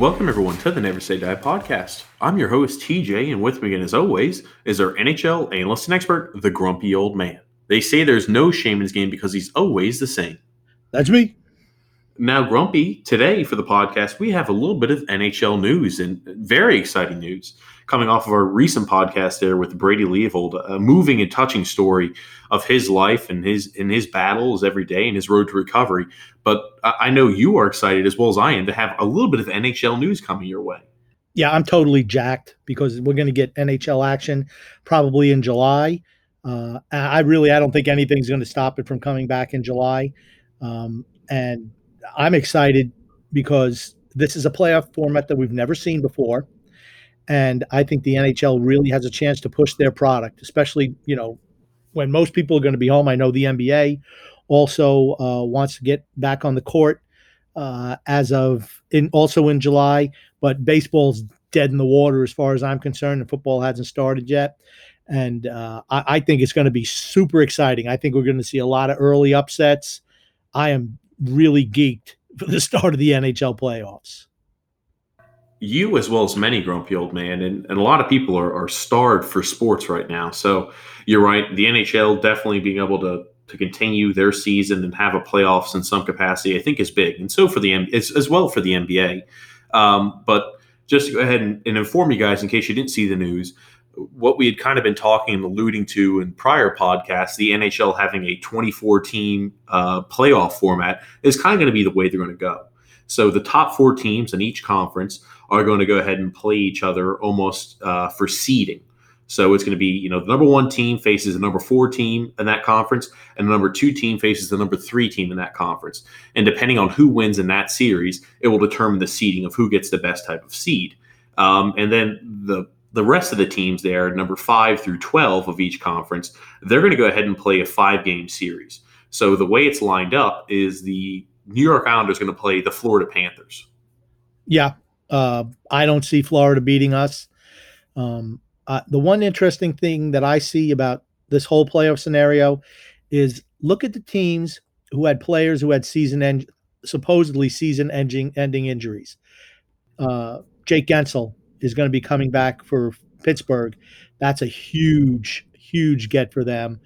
Welcome, everyone, to the Never Say Die podcast. I'm your host, TJ, and with me again, as always, is our NHL analyst and expert, the grumpy old man. They say there's no shame in his game because he's always the same. That's me. Now, Grumpy, today for the podcast, we have a little bit of NHL news and very exciting news coming off of our recent podcast there with Brady Leavold, a moving and touching story of his life and his in his battles every day and his road to recovery. But I know you are excited as well as I am to have a little bit of NHL news coming your way. Yeah, I'm totally jacked because we're going to get NHL action probably in July. Uh, I really, I don't think anything's going to stop it from coming back in July. Um, and I'm excited because this is a playoff format that we've never seen before. And I think the NHL really has a chance to push their product, especially, you know, when most people are going to be home. I know the NBA also uh, wants to get back on the court uh, as of in also in July, but baseball's dead in the water as far as I'm concerned, and football hasn't started yet. And uh, I, I think it's going to be super exciting. I think we're going to see a lot of early upsets. I am really geeked for the start of the NHL playoffs you as well as many grumpy old man and, and a lot of people are, are starved for sports right now. So you're right the nhl definitely being able to to continue their season and have a playoffs in some capacity i think is big. And so for the as, as well for the nba um, but just to go ahead and, and inform you guys in case you didn't see the news what we had kind of been talking and alluding to in prior podcasts, the NHL having a 24 team uh, playoff format is kind of going to be the way they're going to go. So the top four teams in each conference are going to go ahead and play each other almost uh, for seeding. So it's going to be, you know, the number one team faces the number four team in that conference, and the number two team faces the number three team in that conference. And depending on who wins in that series, it will determine the seeding of who gets the best type of seed. Um, and then the the rest of the teams there, number five through twelve of each conference, they're going to go ahead and play a five game series. So the way it's lined up is the New York Islanders going to play the Florida Panthers. Yeah, uh, I don't see Florida beating us. Um, uh, the one interesting thing that I see about this whole playoff scenario is look at the teams who had players who had season end, supposedly season ending ending injuries. Uh, Jake Guentzel is going to be coming back for Pittsburgh. That's a huge, huge get for them.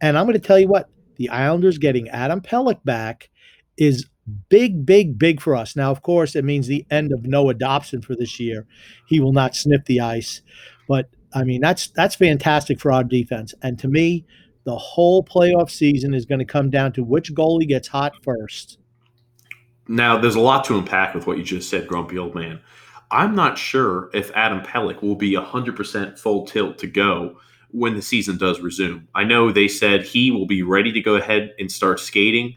And I'm going to tell you what, the Islanders getting Adam Pelech back is big, big, big for us. Now, of course, it means the end of Noah Dobson for this year. He will not sniff the ice, but I mean that's that's fantastic for our defense. And to me, the whole playoff season is going to come down to which goalie gets hot first. Now, there's a lot to unpack with what you just said, grumpy old man. I'm not sure if Adam Pelech will be 100% full tilt to go when the season does resume. I know they said he will be ready to go ahead and start skating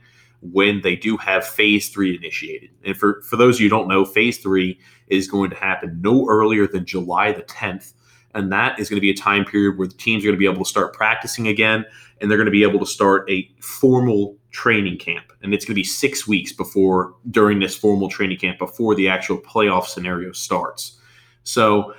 when they do have phase three initiated. And for, for those of you who don't know, phase three is going to happen no earlier than July the 10th. And that is going to be a time period where the teams are going to be able to start practicing again and they're going to be able to start a formal training camp. And it's going to be six weeks before, during this formal training camp, before the actual playoff scenario starts. So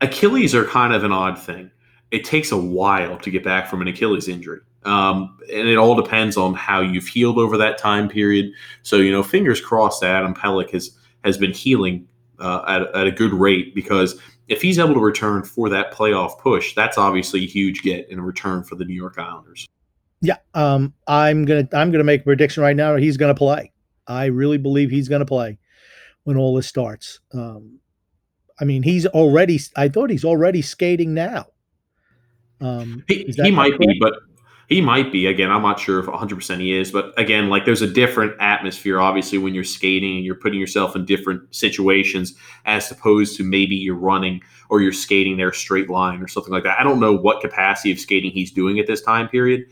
Achilles are kind of an odd thing. It takes a while to get back from an Achilles injury. Um, and it all depends on how you've healed over that time period. So, you know, fingers crossed that Adam Pelech has, has been healing uh, at, at a good rate because if he's able to return for that playoff push, that's obviously a huge get in return for the New York Islanders. Yeah, um, I'm gonna I'm gonna make a prediction right now. He's gonna play. I really believe he's gonna play when all this starts. Um, I mean, he's already. I thought he's already skating now. Um, he, he might correct? be, but he might be. Again, I'm not sure if 100% he is, but again, like there's a different atmosphere, obviously, when you're skating and you're putting yourself in different situations as opposed to maybe you're running or you're skating there straight line or something like that. I don't know what capacity of skating he's doing at this time period,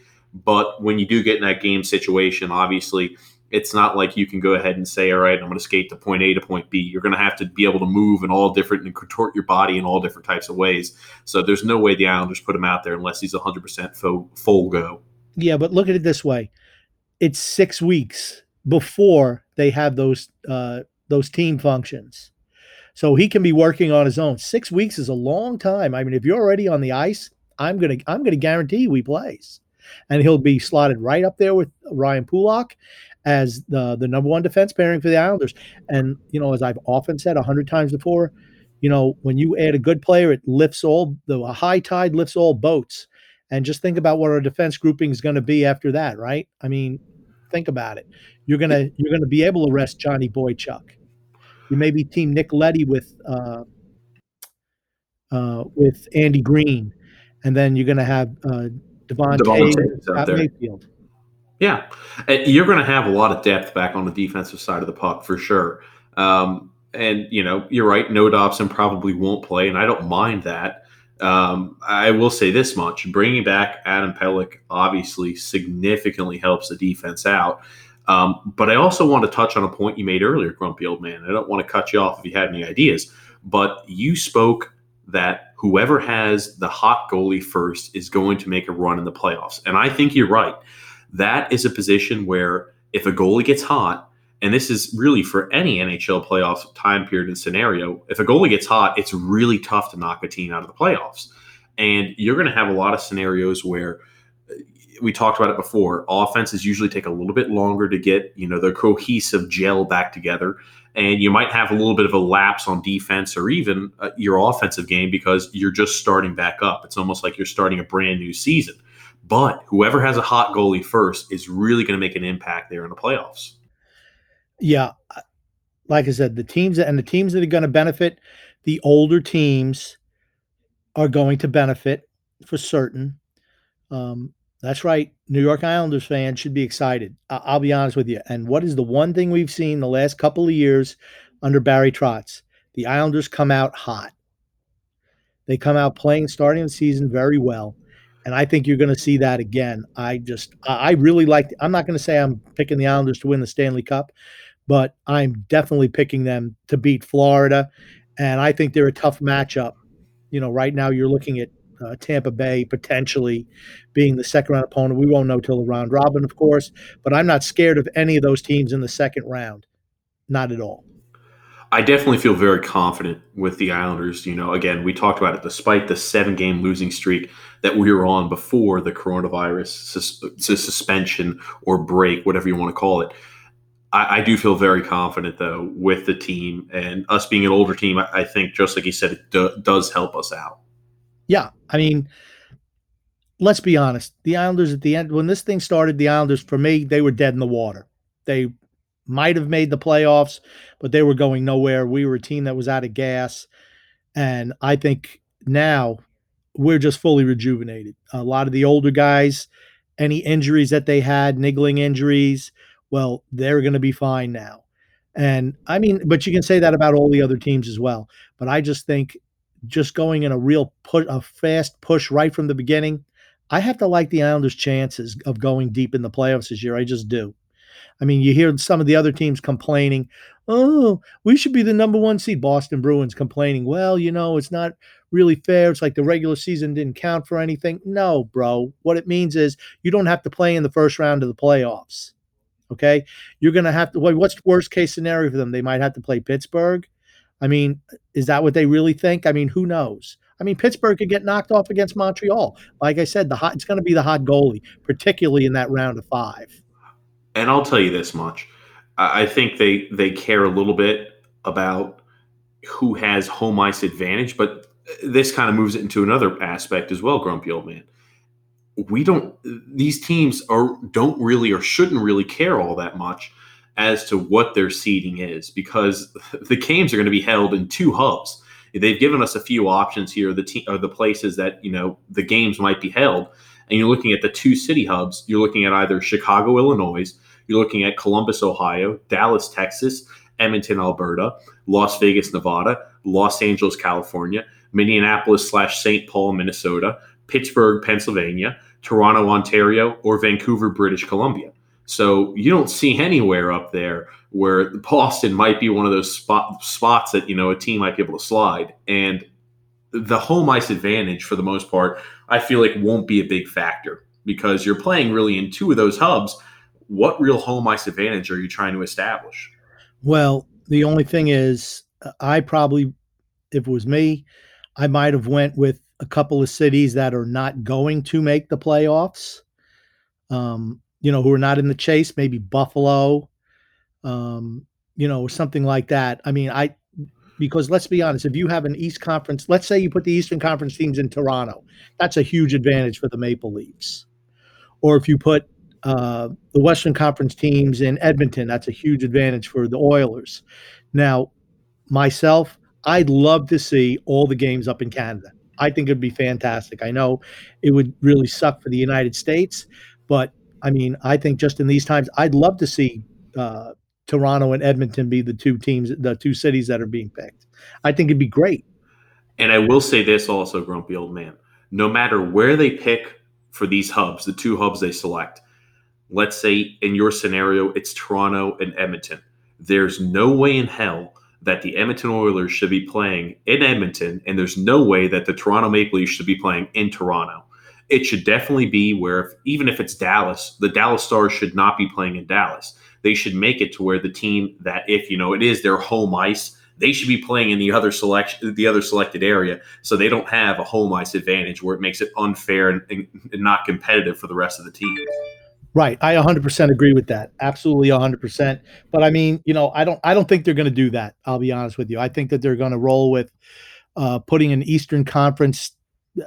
but when you do get in that game situation, obviously, it's not like you can go ahead and say, all right, I'm going to skate to point A to point B. You're going to have to be able to move in all different and contort your body in all different types of ways. So there's no way the Islanders put him out there unless he's 100% full, full go. Yeah, but look at it this way it's six weeks before they have those uh, those team functions. So he can be working on his own. Six weeks is a long time. I mean, if you're already on the ice, I'm gonna I'm gonna guarantee you he plays and he'll be slotted right up there with Ryan Pulock. As the the number one defense pairing for the Islanders. And you know, as I've often said a hundred times before, you know, when you add a good player, it lifts all the high tide lifts all boats. And just think about what our defense grouping is going to be after that, right? I mean, think about it. You're gonna you're gonna be able to rest Johnny Boychuk. You maybe team Nick Leddy with uh, uh, with Andy Greene, and then you're gonna have uh, Devon, there. Mayfield. Yeah, you're going to have a lot of depth back on the defensive side of the puck for sure. Um, and you know, you're right. Noah Dobson probably won't play, and I don't mind that. Um, I will say this much: bringing back Adam Pelech obviously significantly helps the defense out. Um, but I also want to touch on a point you made earlier, Grumpy Old Man. I don't want to cut you off if you had any ideas, but you spoke that whoever has the hot goalie first is going to make a run in the playoffs. And I think you're right. That is a position where if a goalie gets hot, and this is really for any NHL playoff time period and scenario. If a goalie gets hot, it's really tough to knock a team out of the playoffs. And you're going to have a lot of scenarios where uh, we talked about it before. Offenses usually take a little bit longer to get, you know, the cohesive gel back together. And you might have a little bit of a lapse on defense or even uh, your offensive game because you're just starting back up. It's almost like you're starting a brand new season. But whoever has a hot goalie first is really going to make an impact there in the playoffs. Yeah, like I said, the teams and the teams that are going to benefit, the older teams are going to benefit for certain. Um, that's right. New York Islanders fans should be excited. I- I'll be honest with you. And what is the one thing we've seen the last couple of years under Barry Trotz? The Islanders come out hot. They come out playing, starting the season very well. And I think you're going to see that again. I just, I really like, I'm not going to say I'm picking the Islanders to win the Stanley Cup, but I'm definitely picking them to beat Florida. And I think they're a tough matchup. You know, right now you're looking at uh, Tampa Bay potentially being the second round opponent. We won't know till the round robin, of course, but I'm not scared of any of those teams in the second round. Not at all. I definitely feel very confident with the Islanders. You know, again, we talked about it despite the seven game losing streak that we were on before the coronavirus sus- suspension or break, whatever you want to call it. I, I, do feel very confident though with the team and us being an older team. I, I think just like you said, it do, does help us out. Yeah, I mean, let's be honest. The Islanders at the end when this thing started, the Islanders for me they were dead in the water. They might have made the playoffs, but they were going nowhere. We were a team that was out of gas, and I think now we're just fully rejuvenated. A lot of the older guys, any injuries that they had, niggling injuries well, they're going to be fine now. And I mean, but you can say that about all the other teams as well. But I just think just going in a real put a fast push right from the beginning, I have to like the Islanders' chances of going deep in the playoffs this year. I just do. I mean, you hear some of the other teams complaining, oh, we should be the number one seed. Boston Bruins complaining, well, you know, it's not really fair. It's like the regular season didn't count for anything. No, bro. What it means is you don't have to play in the first round of the playoffs. Okay. You're going to have to, what's the worst case scenario for them? They might have to play Pittsburgh. I mean, is that what they really think? I mean, who knows? I mean, Pittsburgh could get knocked off against Montreal. Like I said, the hot, it's going to be the hot goalie, particularly in that round of five. And I'll tell you this much: I think they they care a little bit about who has home ice advantage, but this kind of moves it into another aspect as well. Grumpy old man we don't these teams are don't really or shouldn't really care all that much as to what their seeding is because the games are going to be held in two hubs. They've given us a few options here. The te- or the places that you know the games might be held, and you're looking at the two city hubs. You're looking at either Chicago, Illinois. You're looking at Columbus, Ohio, Dallas, Texas, Edmonton, Alberta, Las Vegas, Nevada, Los Angeles, California, Minneapolis slash St. Paul, Minnesota, Pittsburgh, Pennsylvania, Toronto, Ontario, or Vancouver, British Columbia. So you don't see anywhere up there where Boston might be one of those spot, spots that you know a team might be able to slide. And the home ice advantage, for the most part, I feel like won't be a big factor because you're playing really in two of those hubs. What real home ice advantage are you trying to establish? Well, the only thing is, I probably, if it was me, I might have went with a couple of cities that are not going to make the playoffs. Um, you know, who are not in the chase, maybe Buffalo, um, you know, something like that. I mean, I because let's be honest, if you have an East Conference, let's say you put the Eastern Conference teams in Toronto, that's a huge advantage for the Maple Leafs. Or if you put uh, the Western Conference teams in Edmonton, that's a huge advantage for the Oilers. Now, myself, I'd love to see all the games up in Canada. I think it'd be fantastic. I know it would really suck for the United States, but I mean, I think just in these times, I'd love to see uh, Toronto and Edmonton be the two teams, the two cities that are being picked. I think it'd be great. And I will say this also, Grumpy Old Man. No matter where they pick for these hubs, the two hubs they select, let's say in your scenario, it's Toronto and Edmonton. There's no way in hell that the Edmonton Oilers should be playing in Edmonton, and there's no way that the Toronto Maple Leafs should be playing in Toronto. It should definitely be where, if, even if it's Dallas, the Dallas Stars should not be playing in Dallas. They should make it to where the team that, if you know, it is their home ice, they should be playing in the other selection, the other selected area, so they don't have a home ice advantage where it makes it unfair and, and, and not competitive for the rest of the team. Right. I 100% agree with that. Absolutely 100%. But I mean, you know, I don't I don't think they're going to do that. I'll be honest with you. I think that they're going to roll with uh, putting an Eastern Conference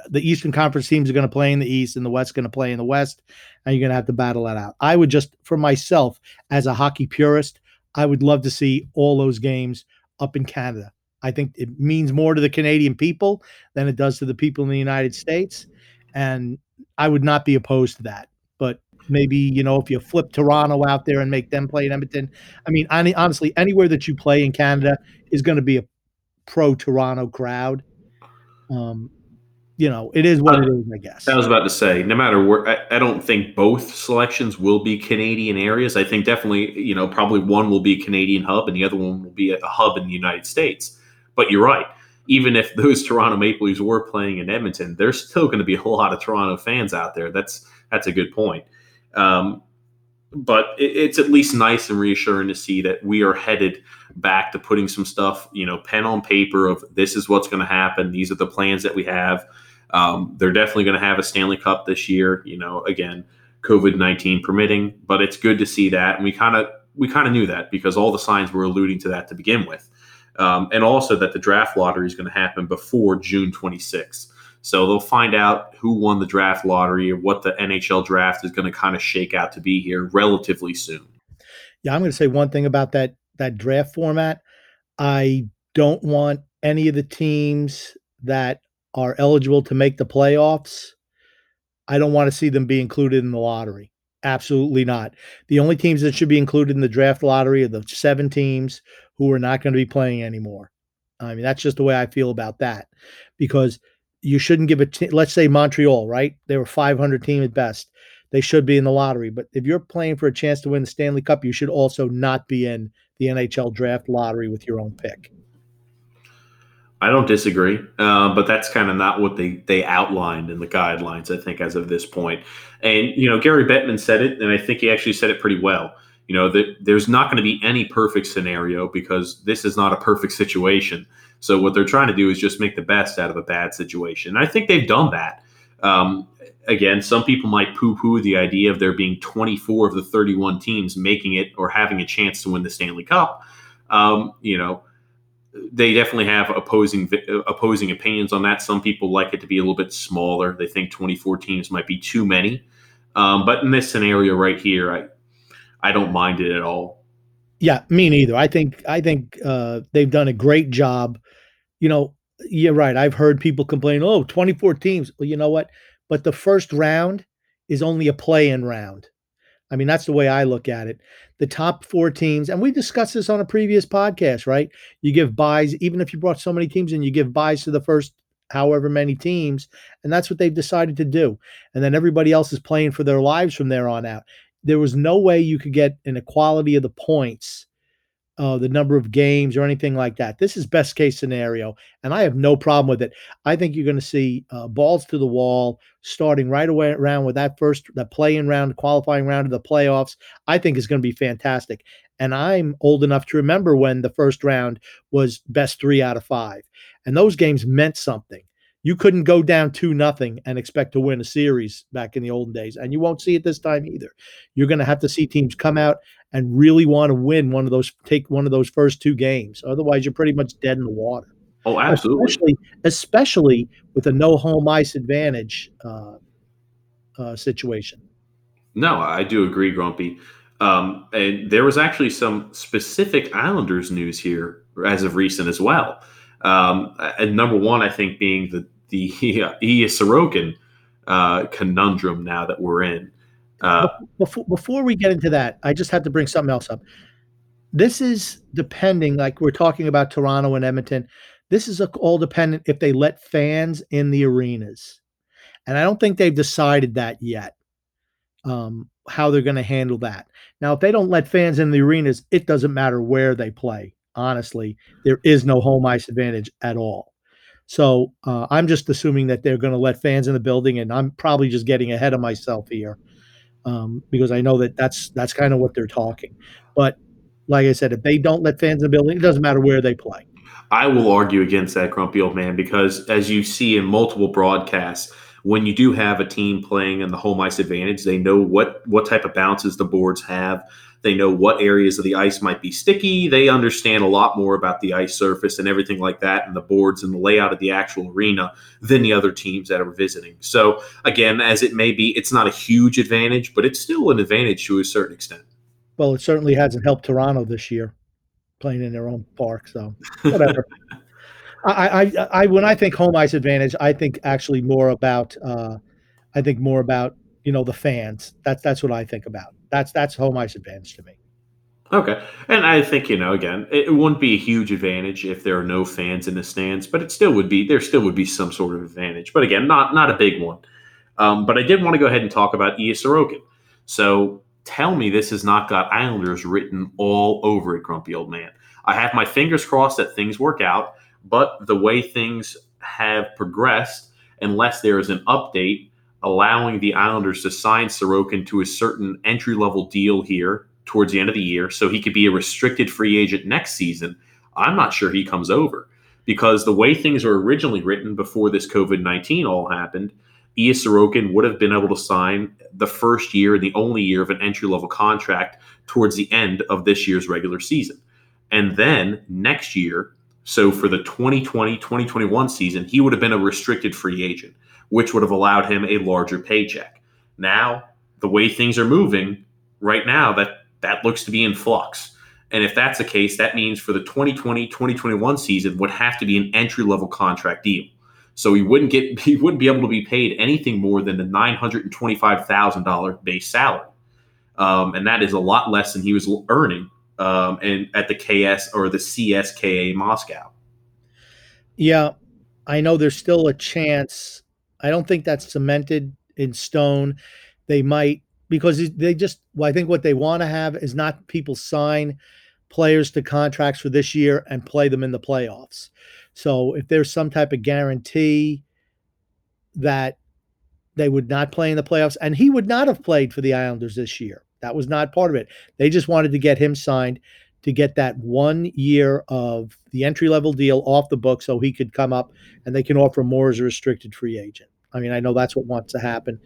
the Eastern Conference teams are going to play in the East and the West going to play in the West and you're going to have to battle that out. I would just for myself as a hockey purist, I would love to see all those games up in Canada. I think it means more to the Canadian people than it does to the people in the United States and I would not be opposed to that. But maybe you know if you flip Toronto out there and make them play in Edmonton. I mean, honestly, anywhere that you play in Canada is going to be a pro Toronto crowd. Um, you know, it is what it is, I guess. I was about to say, no matter where, I, I, don't think both selections will be Canadian areas. I think definitely, you know, probably one will be a Canadian hub and the other one will be a hub in the United States. But you're right. Even if those Toronto Maple Leafs were playing in Edmonton, there's still going to be a whole lot of Toronto fans out there. That's that's a good point. Um, but it, it's at least nice and reassuring to see that we are headed back to putting some stuff, you know, pen on paper of this is what's going to happen. These are the plans that we have. Um, they're definitely going to have a Stanley Cup this year. You know, again, COVID nineteen permitting, but it's good to see that, and we kind of we kind of knew that because all the signs were alluding to that to begin with, um, and also that the draft lottery is going to happen before June twenty sixth. So they'll find out who won the draft lottery or what the NHL draft is going to kind of shake out to be here relatively soon. Yeah, I'm going to say one thing about that that draft format. I don't want any of the teams that are eligible to make the playoffs. I don't want to see them be included in the lottery. Absolutely not. The only teams that should be included in the draft lottery are the seven teams who are not going to be playing anymore. I mean, that's just the way I feel about that because – you shouldn't give a t- let's say Montreal, right? They were 500 team at best. They should be in the lottery, but if you're playing for a chance to win the Stanley Cup, you should also not be in the NHL draft lottery with your own pick. I don't disagree, uh, but that's kind of not what they they outlined in the guidelines. I think as of this point, and you know Gary Bettman said it, and I think he actually said it pretty well. You know that there's not going to be any perfect scenario because this is not a perfect situation. So what they're trying to do is just make the best out of a bad situation. And I think they've done that. Um, again, some people might poo-poo the idea of there being 24 of the 31 teams making it or having a chance to win the Stanley Cup. Um, you know, they definitely have opposing opposing opinions on that. Some people like it to be a little bit smaller. They think 24 teams might be too many. Um, but in this scenario right here, I I don't mind it at all. Yeah, me neither. I think I think uh, they've done a great job you know, you're right. I've heard people complain, oh, 24 teams. Well, you know what? But the first round is only a play in round. I mean, that's the way I look at it. The top four teams, and we discussed this on a previous podcast, right? You give buys, even if you brought so many teams in, you give buys to the first however many teams. And that's what they've decided to do. And then everybody else is playing for their lives from there on out. There was no way you could get an equality of the points uh, the number of games or anything like that. This is best case scenario, and I have no problem with it. I think you're going to see uh, balls to the wall starting right away around with that first that playing round, qualifying round of the playoffs. I think is going to be fantastic. And I'm old enough to remember when the first round was best three out of five, and those games meant something. You couldn't go down two nothing and expect to win a series back in the olden days, and you won't see it this time either. You're going to have to see teams come out and really want to win one of those, take one of those first two games. Otherwise, you're pretty much dead in the water. Oh, absolutely. Especially, especially with a no home ice advantage uh, uh, situation. No, I do agree, Grumpy. Um, and there was actually some specific Islanders news here as of recent as well. Um, and number one, I think, being the the Ilya Sorokin uh, conundrum now that we're in. Uh, before, before we get into that, I just have to bring something else up. This is depending, like we're talking about Toronto and Edmonton. This is all dependent if they let fans in the arenas, and I don't think they've decided that yet. Um, how they're going to handle that. Now, if they don't let fans in the arenas, it doesn't matter where they play. Honestly, there is no home ice advantage at all. So uh, I'm just assuming that they're going to let fans in the building, and I'm probably just getting ahead of myself here um, because I know that that's that's kind of what they're talking. But like I said, if they don't let fans in the building, it doesn't matter where they play. I will argue against that, grumpy old man, because as you see in multiple broadcasts, when you do have a team playing in the home ice advantage, they know what what type of bounces the boards have. They know what areas of the ice might be sticky. They understand a lot more about the ice surface and everything like that, and the boards and the layout of the actual arena than the other teams that are visiting. So again, as it may be, it's not a huge advantage, but it's still an advantage to a certain extent. Well, it certainly hasn't helped Toronto this year, playing in their own park. So whatever. I, I, I, when I think home ice advantage, I think actually more about, uh, I think more about you know the fans. That's that's what I think about. That's that's home ice advantage to me. Okay, and I think you know again, it wouldn't be a huge advantage if there are no fans in the stands, but it still would be there. Still would be some sort of advantage, but again, not not a big one. Um, but I did want to go ahead and talk about Ilya Sorokin. So tell me this has not got Islanders written all over it, grumpy old man. I have my fingers crossed that things work out. But the way things have progressed, unless there is an update allowing the Islanders to sign Sorokin to a certain entry level deal here towards the end of the year, so he could be a restricted free agent next season, I'm not sure he comes over because the way things were originally written before this COVID 19 all happened, Ilya Sorokin would have been able to sign the first year and the only year of an entry level contract towards the end of this year's regular season. And then next year, so for the 2020 2021 season, he would have been a restricted free agent, which would have allowed him a larger paycheck. Now, the way things are moving right now, that that looks to be in flux. And if that's the case, that means for the 2020 2021 season would have to be an entry level contract deal. So he wouldn't get he wouldn't be able to be paid anything more than the nine hundred and twenty five thousand dollar base salary, um, and that is a lot less than he was earning um, and at the KS or the CSKA Moscow. Yeah, I know there's still a chance. I don't think that's cemented in stone. They might because they just. Well, I think what they want to have is not people sign players to contracts for this year and play them in the playoffs. So if there's some type of guarantee that they would not play in the playoffs, and he would not have played for the Islanders this year that was not part of it. They just wanted to get him signed to get that one year of the entry level deal off the book so he could come up and they can offer more as a restricted free agent. I mean, I know that's what wants to happen,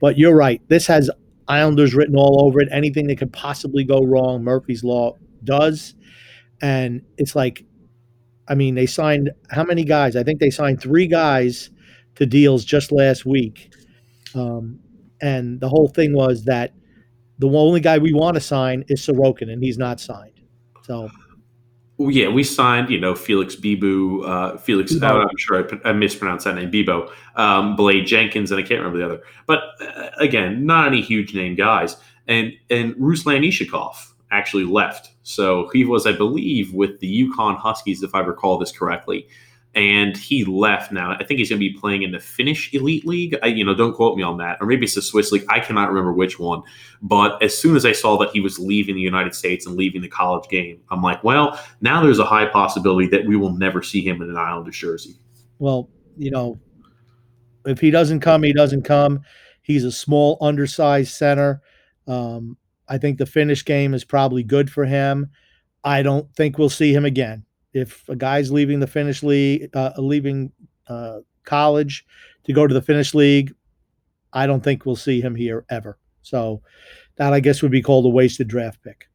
but you're right. This has Islanders written all over it. Anything that could possibly go wrong, Murphy's Law does. And it's like, I mean, they signed how many guys? I think they signed three guys to deals just last week. Um, and the whole thing was that the only guy we want to sign is Sorokin, and he's not signed. So, well, yeah, we signed, you know, Felix Bibu, uh, Felix. I'm sure I, I, mispronounced that name, Bibo, um, Blade Jenkins, and I can't remember the other. But uh, again, not any huge name guys. And and Ruslan Iskhakov actually left, so he was, I believe, with the UConn Huskies, if I recall this correctly and he left now. I think he's going to be playing in the Finnish Elite League. I, you know, don't quote me on that. Or maybe it's the Swiss League. I cannot remember which one. But as soon as I saw that he was leaving the United States and leaving the college game, I'm like, well, now there's a high possibility that we will never see him in an Islanders jersey. Well, you know, if he doesn't come, he doesn't come. He's a small, undersized center. Um, I think the Finnish game is probably good for him. I don't think we'll see him again if a guy's leaving the Finnish league, uh, leaving uh, college to go to the Finnish league, I don't think we'll see him here ever. So that I guess would be called a wasted draft pick.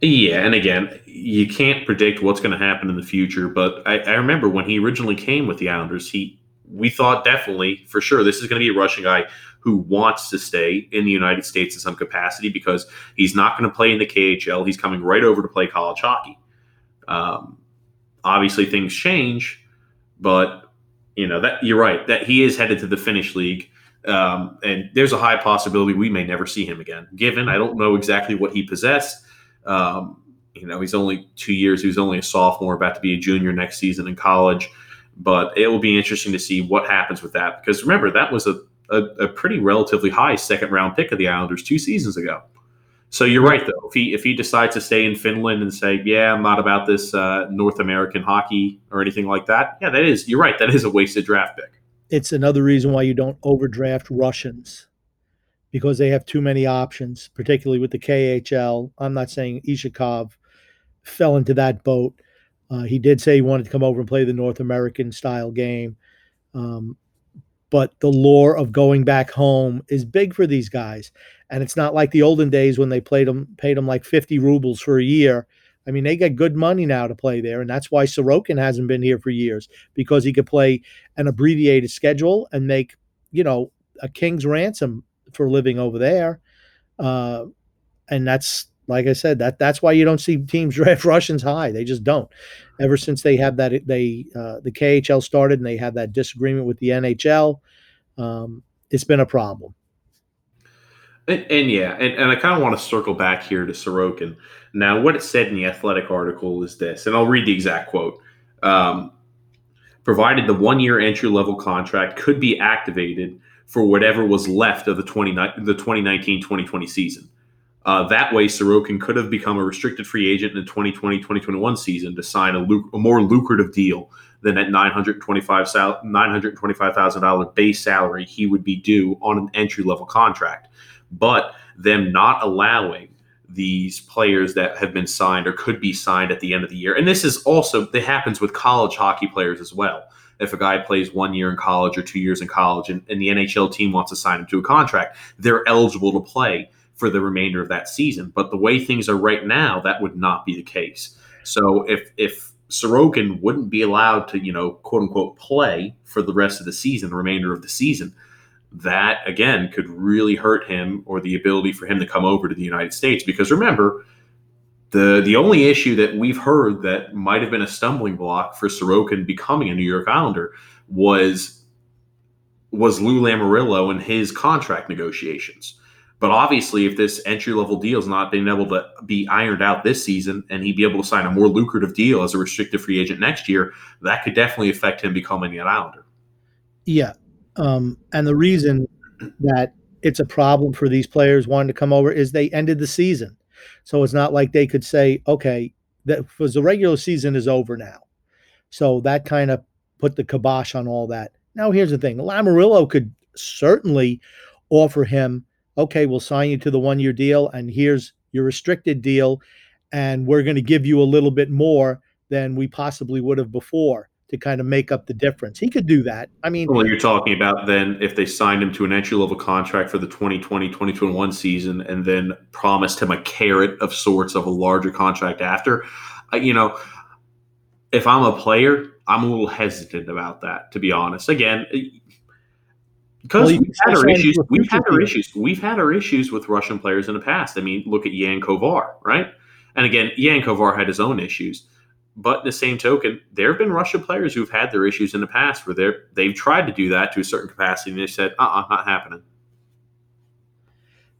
Yeah, and again, you can't predict what's going to happen in the future. But I, I, remember when he originally came with the Islanders, he we thought definitely for sure this is going to be a Russian guy who wants to stay in the United States in some capacity because he's not going to play in the KHL. He's coming right over to play college hockey. Um, obviously, things change, but you know that you're right that he is headed to the Finnish league. Um, and there's a high possibility we may never see him again. Given I don't know exactly what he possessed, um, you know, he's only two years. He was only a sophomore, about to be a junior next season in college. But it will be interesting to see what happens with that because remember that was a, a, a pretty relatively high second round pick of the Islanders two seasons ago. So you're right though. If he if he decides to stay in Finland and say, "Yeah, I'm not about this uh, North American hockey or anything like that," yeah, that is you're right. That is a wasted draft pick. It's another reason why you don't overdraft Russians because they have too many options, particularly with the KHL. I'm not saying Iskhakov fell into that boat. Uh, he did say he wanted to come over and play the North American style game. Um, but the lore of going back home is big for these guys. And it's not like the olden days when they played them, paid them like 50 rubles for a year. I mean, they get good money now to play there. And that's why Sorokin hasn't been here for years because he could play an abbreviated schedule and make, you know, a king's ransom for living over there. Uh, and that's like I said, that that's why you don't see teams draft Russians high. They just don't. Ever since they have that, they uh, the KHL started and they had that disagreement with the NHL. Um, it's been a problem. And, and yeah, and, and I kind of want to circle back here to Sorokin. Now, what it said in the athletic article is this, and I'll read the exact quote. Um, provided the one year entry level contract could be activated for whatever was left of the 20, the 2019-2020 season. Uh, that way, Sorokin could have become a restricted free agent in the 2020-2021 season to sign a, luc- a more lucrative deal than that $925,000 $925, base salary he would be due on an entry-level contract. But them not allowing these players that have been signed or could be signed at the end of the year. And this is also, it happens with college hockey players as well if a guy plays one year in college or two years in college and, and the NHL team wants to sign him to a contract, they're eligible to play for the remainder of that season. But the way things are right now, that would not be the case. So if if Sorokin wouldn't be allowed to, you know, quote unquote play for the rest of the season, the remainder of the season, that again could really hurt him or the ability for him to come over to the United States. Because remember, the the only issue that we've heard that might have been a stumbling block for Sorokin becoming a New York Islander was was Lou Lamoriello and his contract negotiations. But obviously, if this entry level deal is not being able to be ironed out this season, and he'd be able to sign a more lucrative deal as a restricted free agent next year, that could definitely affect him becoming an Islander. Yeah, um, and the reason that it's a problem for these players wanting to come over is they ended the season. So it's not like they could say, okay, that because the regular season is over now. So that kind of put the kibosh on all that. Now here's the thing: Lamoriello could certainly offer him, okay, we'll sign you to the one year deal, and here's your restricted deal, and we're going to give you a little bit more than we possibly would have before to kind of make up the difference. He could do that. I mean, well, you're talking about then if they signed him to an entry level contract for the 2020 2021 season and then promised him a carrot of sorts of a larger contract after, you know, if I'm a player, I'm a little hesitant about that, to be honest. Again, because well, we've had our issues. We've had our issues. We've had our issues with Russian players in the past. I mean, look at Yan Kovar, right? And again, Yan Kovar had his own issues. But in the same token, there have been Russian players who've had their issues in the past where they're they've tried to do that to a certain capacity and they said, uh uh-uh, not happening.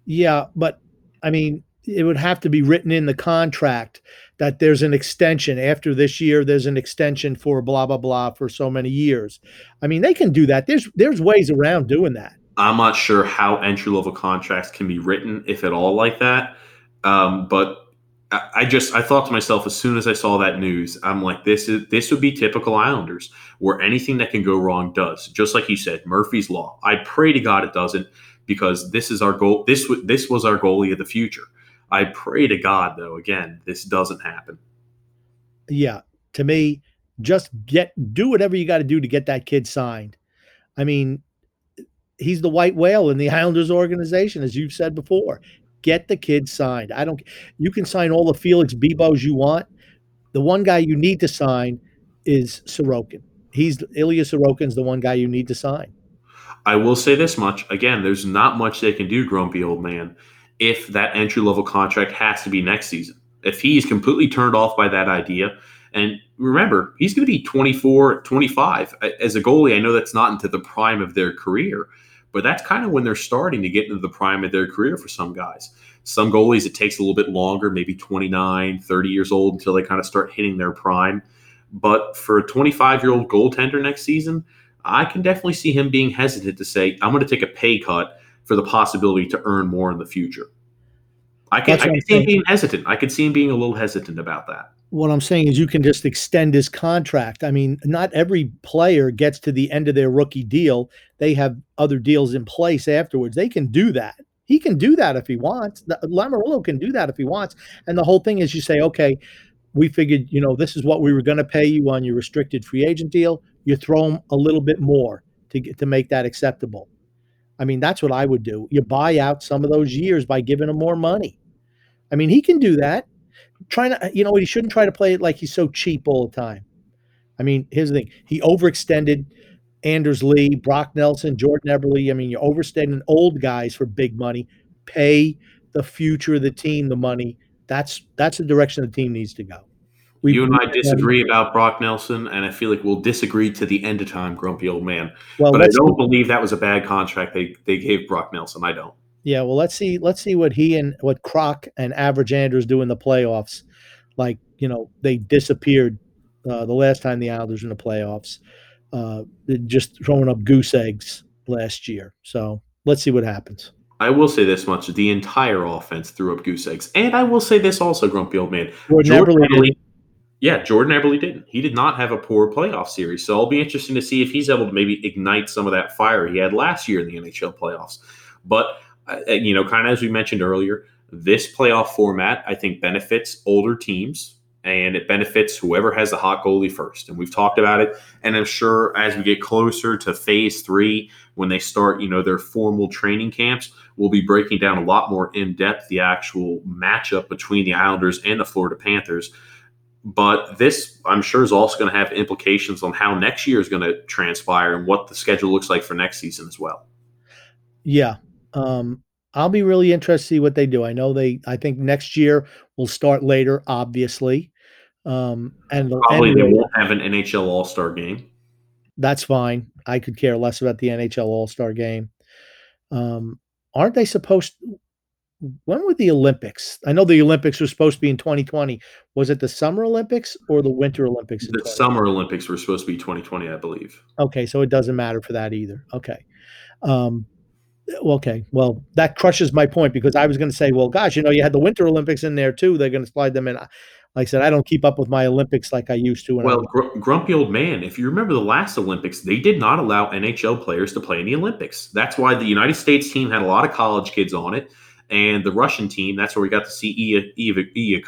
Yeah, but I mean, it would have to be written in the contract that there's an extension after this year there's an extension for blah blah blah for so many years i mean they can do that there's there's ways around doing that i'm not sure how entry level contracts can be written if at all like that um, but I just I thought to myself as soon as I saw that news, I'm like, this is this would be typical Islanders, where anything that can go wrong does. Just like you said, Murphy's law. I pray to God it doesn't, because this is our goal. This this was our goalie of the future. I pray to God though, again, this doesn't happen. Yeah, to me, just get do whatever you got to do to get that kid signed. I mean, he's the white whale in the Islanders organization, as you've said before. Get the kid signed. I don't. You can sign all the Felix Bebos you want. The one guy you need to sign is Sorokin. He's Ilya Sorokin's the one guy you need to sign. I will say this much again: there's not much they can do, grumpy old man, if that entry level contract has to be next season. If he's completely turned off by that idea, and remember, he's going to be 24, 25. As a goalie, I know that's not into the prime of their career, but that's kind of when they're starting to get into the prime of their career for some guys. Some goalies, it takes a little bit longer, maybe 29, 30 years old until they kind of start hitting their prime. But for a 25 year old goaltender next season, I can definitely see him being hesitant to say, I'm going to take a pay cut for the possibility to earn more in the future. I can, I can see him being hesitant. I could see him being a little hesitant about that what I'm saying is you can just extend his contract. I mean, not every player gets to the end of their rookie deal. They have other deals in place afterwards. They can do that. He can do that if he wants. Lamoriello can do that if he wants. And the whole thing is you say, okay, we figured, you know, this is what we were going to pay you on your restricted free agent deal. You throw him a little bit more to get to make that acceptable. I mean, that's what I would do. You buy out some of those years by giving him more money. I mean, he can do that trying to, you know, he shouldn't try to play it like he's so cheap all the time. I mean, here's the thing: he overextended Anders Lee, Brock Nelson, Jordan Eberle. I mean, you're overextending old guys for big money. Pay the future of the team the money. That's that's the direction the team needs to go. We, you and I disagree about Brock Nelson, and I feel like we'll disagree to the end of time, grumpy old man. Well, but I don't believe that was a bad contract they they gave Brock Nelson. I don't. Yeah, well, let's see. Let's see what he and what Croc and Average Andrews do in the playoffs. Like you know, they disappeared uh, the last time the Islanders in the playoffs. Uh, just throwing up goose eggs last year. So let's see what happens. I will say this much: the entire offense threw up goose eggs, and I will say this also, grumpy old man. Jordan, Eberle, yeah, Jordan Eberle didn't. He did not have a poor playoff series, so I'll be interesting to see if he's able to maybe ignite some of that fire he had last year in the NHL playoffs. But uh, you know, kind of as we mentioned earlier, this playoff format I think benefits older teams and it benefits whoever has the hot goalie first. And we've talked about it. And I'm sure as we get closer to phase three, when they start, you know, their formal training camps, we'll be breaking down a lot more in depth the actual matchup between the Islanders and the Florida Panthers. But this, I'm sure, is also going to have implications on how next year is going to transpire and what the schedule looks like for next season as well. Yeah, um, I'll be really interested to see what they do. I know they. I think next year will start later, obviously. Um, and probably anyway, they won't have an NHL All Star game. That's fine. I could care less about the NHL All Star game. Um, aren't they supposed? When were the Olympics? I know the Olympics were supposed to be in 2020. Was it the Summer Olympics or the Winter Olympics? The Summer Olympics were supposed to be 2020, I believe. Okay, so it doesn't matter for that either. Okay. Um, okay, well, that crushes my point because I was going to say, well, gosh, you know, you had the Winter Olympics in there too. They're going to slide them in. Like I said, I don't keep up with my Olympics like I used to. well, gr- grumpy old man, if you remember the last Olympics, they did not allow NHL players to play in the Olympics. That's why the United States team had a lot of college kids on it. And the Russian team, that's where we got to see Ilya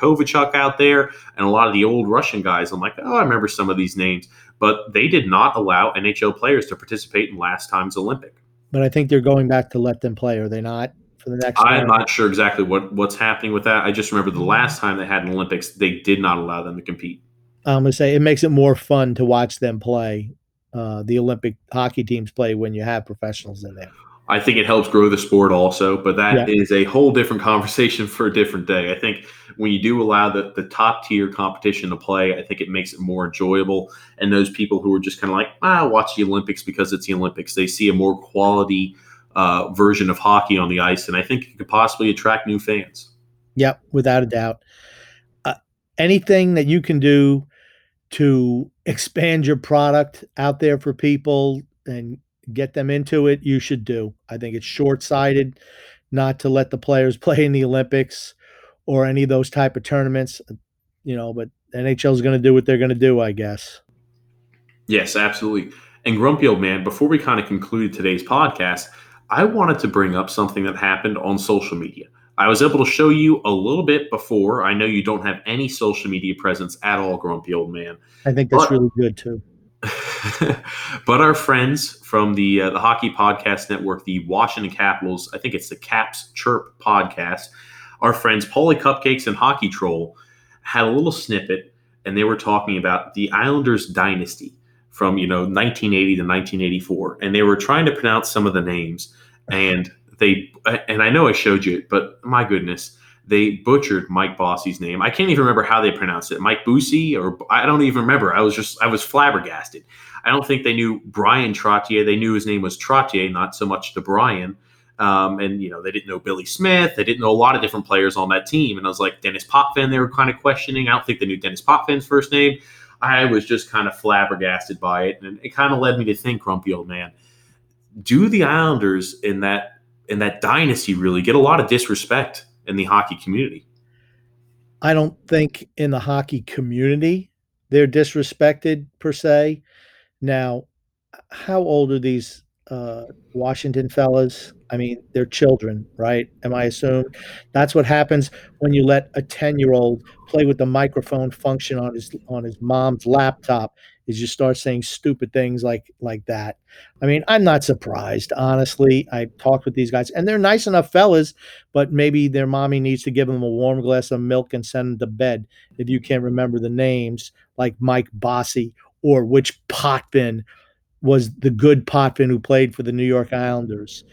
out there and a lot of the old Russian guys. I'm like, oh, I remember some of these names. But they did not allow NHL players to participate in last time's Olympic but I think they're going back to let them play. Are they not for the next? I'm not sure exactly what what's happening with that. I just remember the last time they had an Olympics, they did not allow them to compete. I'm gonna say it makes it more fun to watch them play. Uh, the Olympic hockey teams play when you have professionals in there. I think it helps grow the sport also, but that yeah. is a whole different conversation for a different day. I think when you do allow the, the top tier competition to play, I think it makes it more enjoyable. And those people who are just kind of like, ah, watch the Olympics because it's the Olympics, they see a more quality uh, version of hockey on the ice. And I think it could possibly attract new fans. Yep, without a doubt. Uh, anything that you can do to expand your product out there for people and get them into it, you should do. I think it's short sighted not to let the players play in the Olympics or any of those type of tournaments, you know, but NHL is going to do what they're going to do, I guess. Yes, absolutely. And Grumpy Old Man, before we kind of conclude today's podcast, I wanted to bring up something that happened on social media. I was able to show you a little bit before. I know you don't have any social media presence at all, grumpy old man. I think that's really good too. but our friends from the uh, the Hockey Podcast Network, the Washington Capitals, I think it's the Caps Chirp podcast. Our friends Paulie Cupcakes and Hockey Troll had a little snippet, and they were talking about the Islanders dynasty from you know 1980 to 1984, and they were trying to pronounce some of the names, and they and I know I showed you it, but my goodness, they butchered Mike Bossy's name. I can't even remember how they pronounced it. Mike Bossy, or I don't even remember. I was just I was flabbergasted. I don't think they knew Bryan Trottier. They knew his name was Trottier, not so much the Bryan. Um, and you know they didn't know Billy Smith. They didn't know a lot of different players on that team. And I was like Denis Potvin. They were kind of questioning. I don't think they knew Denis Potvin's first name. I was just kind of flabbergasted by it, and it kind of led me to think, grumpy old man, do the Islanders in that in that dynasty really get a lot of disrespect in the hockey community. I don't think in the hockey community they're disrespected per se. Now, how old are these uh, Washington fellas? I mean, they're children, right? Am I assume that's what happens when you let a ten-year-old play with the microphone function on his on his mom's laptop is you start saying stupid things like like that. I mean, I'm not surprised, honestly. I talked with these guys, and they're nice enough fellas, but maybe their mommy needs to give them a warm glass of milk and send them to bed if you can't remember the names, like Mike Bossy or which Potvin was the good Potvin who played for the New York Islanders.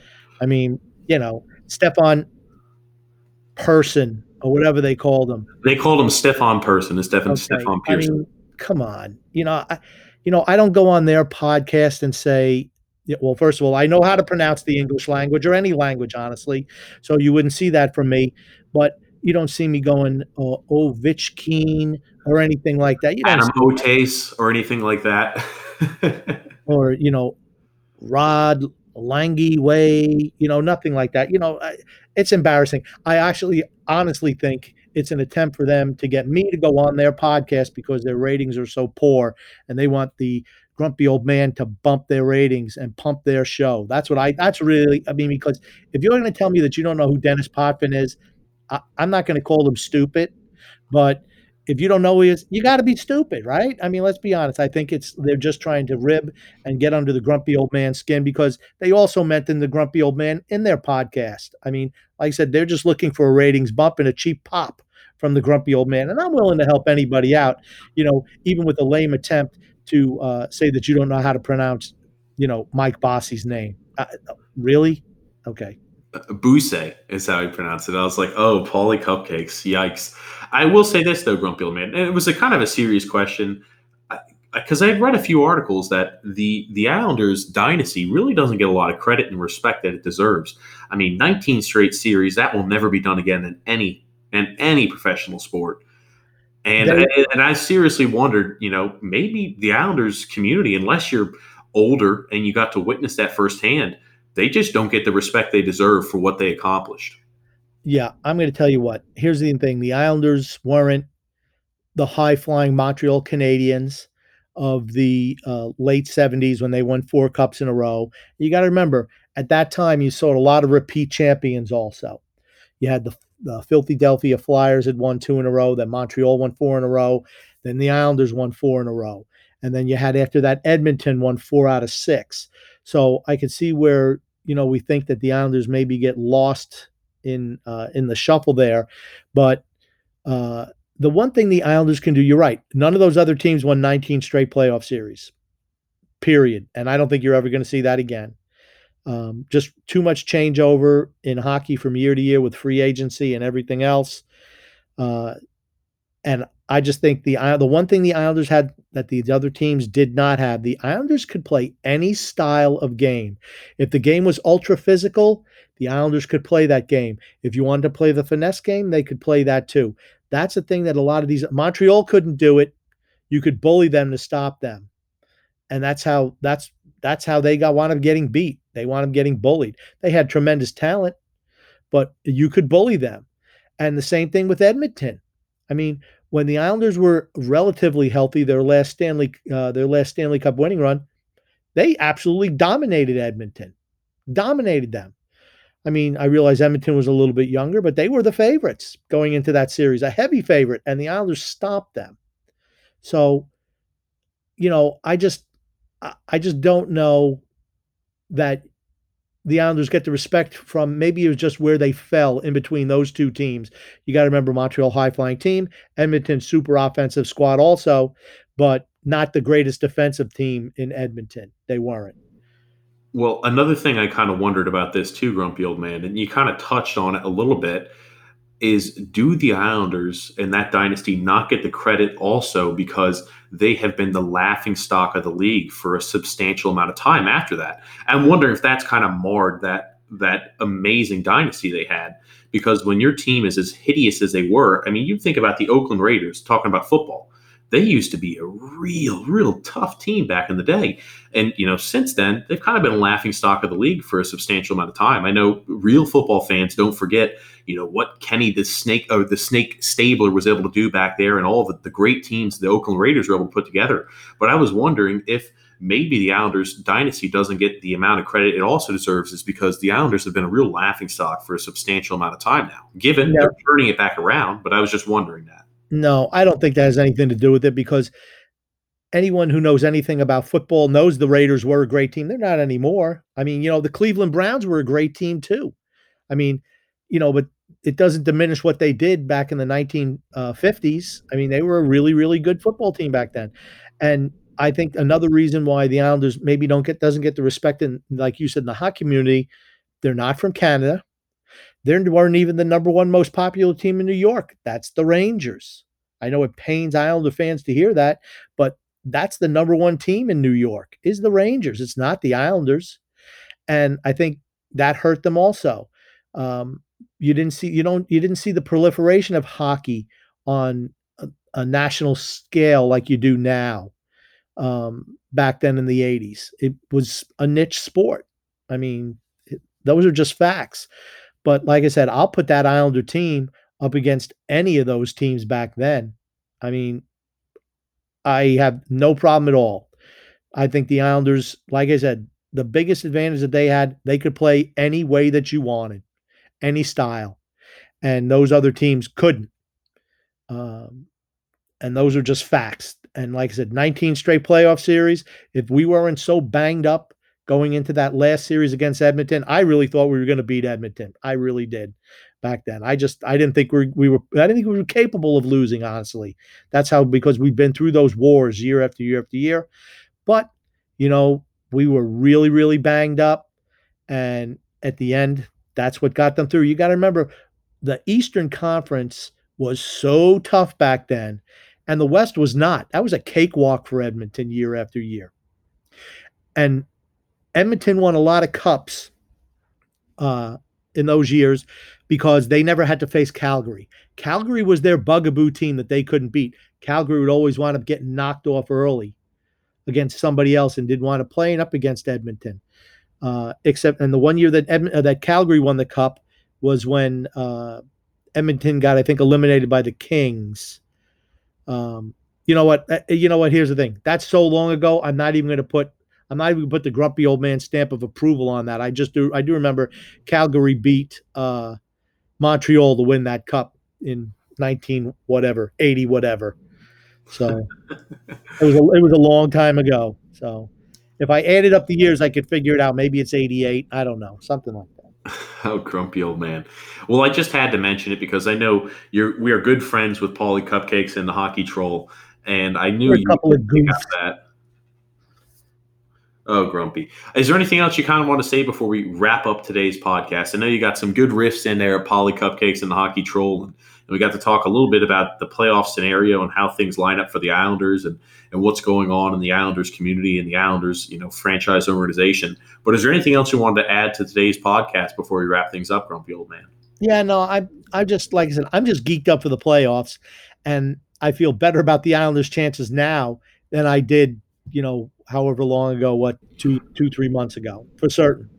I mean, you know, Stefan Person or whatever they called him. They called him Stefan Person instead of okay. Stefan Persson. I mean, come on. You know, I, you know, I don't go on their podcast and say, well, first of all, I know how to pronounce the English language or any language, honestly. So you wouldn't see that from me. But you don't see me going uh, Ovechkin or anything like that. You don't Adam Oates or anything like that. or you know, Rod Langy Way. You know, nothing like that. You know, it's embarrassing. I actually, honestly think it's an attempt for them to get me to go on their podcast because their ratings are so poor and they want the grumpy old man to bump their ratings and pump their show. That's what I that's really I mean because if you're going to tell me that you don't know who Denis Potvin is, I, am not going to call them stupid, but if you don't know who he is, you got to be stupid, right? I mean, let's be honest. I think it's they're just trying to rib and get under the grumpy old man's skin because they also mentioned the grumpy old man in their podcast. I mean, like I said, they're just looking for a ratings bump and a cheap pop from the grumpy old man. And I'm willing to help anybody out, you know, even with a lame attempt to uh, say that you don't know how to pronounce, you know, Mike Bossy's name. Uh, really? Okay. Buse is how he pronounced it. I was like, oh, Paulie Cupcakes. Yikes. I will say this, though, Grumpy Old Man. And it was a kind of a serious question because I had read a few articles that the the Islanders dynasty really doesn't get a lot of credit and respect that it deserves. I mean, 19 straight series that will never be done again in any in any professional sport. And, and and I seriously wondered, you know, maybe the Islanders community, unless you're older and you got to witness that firsthand, they just don't get the respect they deserve for what they accomplished. Yeah, I'm going to tell you what. Here's the thing: the Islanders weren't the high flying Montreal Canadiens of the uh, late 70s when they won four cups in a row. You got to remember, at that time, you saw a lot of repeat champions also. You had the, the Philadelphia Flyers had won two in a row, then Montreal won four in a row, then the Islanders won four in a row. And then you had after that, Edmonton won four out of six. So I could see where you know we think that the Islanders maybe get lost in uh, in the shuffle there, but uh, the one thing the Islanders can do, you're right. None of those other teams won 19 straight playoff series. Period. And I don't think you're ever going to see that again. Um, just too much changeover in hockey from year to year with free agency and everything else. Uh, and I just think the the one thing the Islanders had that the other teams did not have, the Islanders could play any style of game. If the game was ultra physical, the Islanders could play that game. If you wanted to play the finesse game, they could play that too. That's the thing that a lot of these Montreal couldn't do it. You could bully them to stop them. And that's how that's that's how they got wound up getting beat. They wound up getting bullied. They had tremendous talent, but you could bully them. And the same thing with Edmonton. I mean, when the Islanders were relatively healthy, their last Stanley uh, their last Stanley Cup winning run, they absolutely dominated Edmonton, dominated them. I mean, I realize Edmonton was a little bit younger, but they were the favorites going into that series, a heavy favorite, and the Islanders stopped them. So, you know, I just I just don't know that the Islanders get the respect from maybe it was just where they fell in between those two teams. You got to remember Montreal high flying team, Edmonton super offensive squad also, but not the greatest defensive team in Edmonton. They weren't. Well, another thing I kind of wondered about this too, Grumpy Old Man, and you kind of touched on it a little bit, is do the Islanders in that dynasty not get the credit also because they have been the laughing stock of the league for a substantial amount of time after that? I'm wondering if that's kind of marred that that amazing dynasty they had because when your team is as hideous as they were, I mean, you think about the Oakland Raiders talking about football they used to be a real, real tough team back in the day. And, you know, since then, they've kind of been a laughing stock of the league for a substantial amount of time. I know real football fans don't forget, you know, what Kenny the Snake or the Snake Stabler was able to do back there and all the, the great teams the Oakland Raiders were able to put together. But I was wondering if maybe the Islanders dynasty doesn't get the amount of credit it also deserves is because the Islanders have been a real laughing stock for a substantial amount of time now, given yeah. they're turning it back around. But I was just wondering that. No, I don't think that has anything to do with it because anyone who knows anything about football knows the Raiders were a great team. They're not anymore. I mean, you know, the Cleveland Browns were a great team too. I mean, you know, but it doesn't diminish what they did back in the 1950s. Uh, I mean, they were a really, really good football team back then. And I think another reason why the Islanders maybe don't get doesn't get the respect in, like you said, in the hockey community, they're not from Canada. They weren't even the number one most popular team in New York. That's the Rangers. I know it pains Islander fans to hear that, but that's the number one team in New York is the Rangers. It's not the Islanders, and I think that hurt them also. Um, you didn't see you don't you didn't see the proliferation of hockey on a, a national scale like you do now. Um, back then in the '80s, it was a niche sport. I mean, it, those are just facts. But like I said, I'll put that Islander team up against any of those teams back then. I mean, I have no problem at all. I think the Islanders, like I said, the biggest advantage that they had, they could play any way that you wanted, any style. And those other teams couldn't. Um, and those are just facts. And like I said, 19 straight playoff series. If we weren't so banged up going into that last series against Edmonton, I really thought we were going to beat Edmonton. I really did back then. I just I didn't think we we were I didn't think we were capable of losing. Honestly, that's how because we've been through those wars year after year after year. But you know we were really really banged up, and at the end, that's what got them through. You got to remember, the Eastern Conference was so tough back then, and the West was not. That was a cakewalk for Edmonton year after year. And Edmonton won a lot of cups uh, in those years because they never had to face Calgary. Calgary was their bugaboo team that they couldn't beat. Calgary would always wind up getting knocked off early against somebody else and didn't want to play up against Edmonton. Uh, except, and the one year that uh, that Calgary won the cup was when uh, Edmonton got, I think, eliminated by the Kings. Um, you know what? Uh, you know what? Here's the thing. That's so long ago. I'm not even going to put I'm not even gonna put the grumpy old man stamp of approval on that. I just do. I do remember Calgary beat uh, Montreal to win that cup in 19 whatever 80 whatever. So it was a, it was a long time ago. So if I added up the years, I could figure it out. Maybe it's 88. I don't know, something like that. Oh, grumpy old man. Well, I just had to mention it because I know you're we are good friends with Paulie Cupcakes and the Hockey Troll, and I knew you couple of goofs. that. Oh, grumpy. Is there anything else you kind of want to say before we wrap up today's podcast? I know you got some good riffs in there, Paulie Cupcakes and the Hockey Troll, and, we got to talk a little bit about the playoff scenario and how things line up for the Islanders and, and what's going on in the Islanders community and the Islanders, you know, franchise organization. But is there anything else you wanted to add to today's podcast before we wrap things up, grumpy old man? Yeah, no, I I just like I said, I'm just geeked up for the playoffs, and I feel better about the Islanders' chances now than I did, you know, however long ago, what two, two, three months ago, for certain.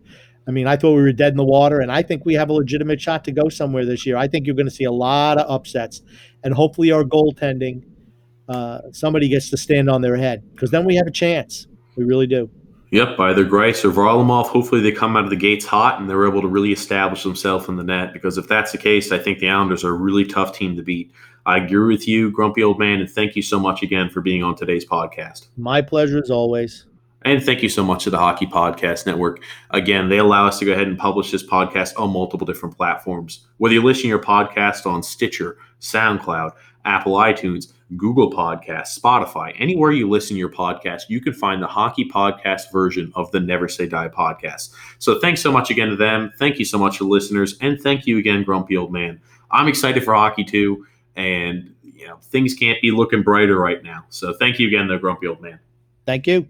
I mean, I thought we were dead in the water, and I think we have a legitimate shot to go somewhere this year. I think you're going to see a lot of upsets, and hopefully, our goaltending, uh, somebody gets to stand on their head because then we have a chance. We really do. Yep, either Greiss or Varlamov. Hopefully, they come out of the gates hot and they're able to really establish themselves in the net. Because if that's the case, I think the Islanders are a really tough team to beat. I agree with you, grumpy old man, and thank you so much again for being on today's podcast. My pleasure as always. And thank you so much to the Hockey Podcast Network. Again, they allow us to go ahead and publish this podcast on multiple different platforms. Whether you're listening to your podcast on Stitcher, SoundCloud, Apple iTunes, Google Podcasts, Spotify, anywhere you listen to your podcast, you can find the hockey podcast version of the Never Say Die podcast. So thanks so much again to them. Thank you so much to listeners. And thank you again, Grumpy Old Man. I'm excited for hockey too. And, you know, things can't be looking brighter right now. So thank you again, though, Grumpy Old Man. Thank you.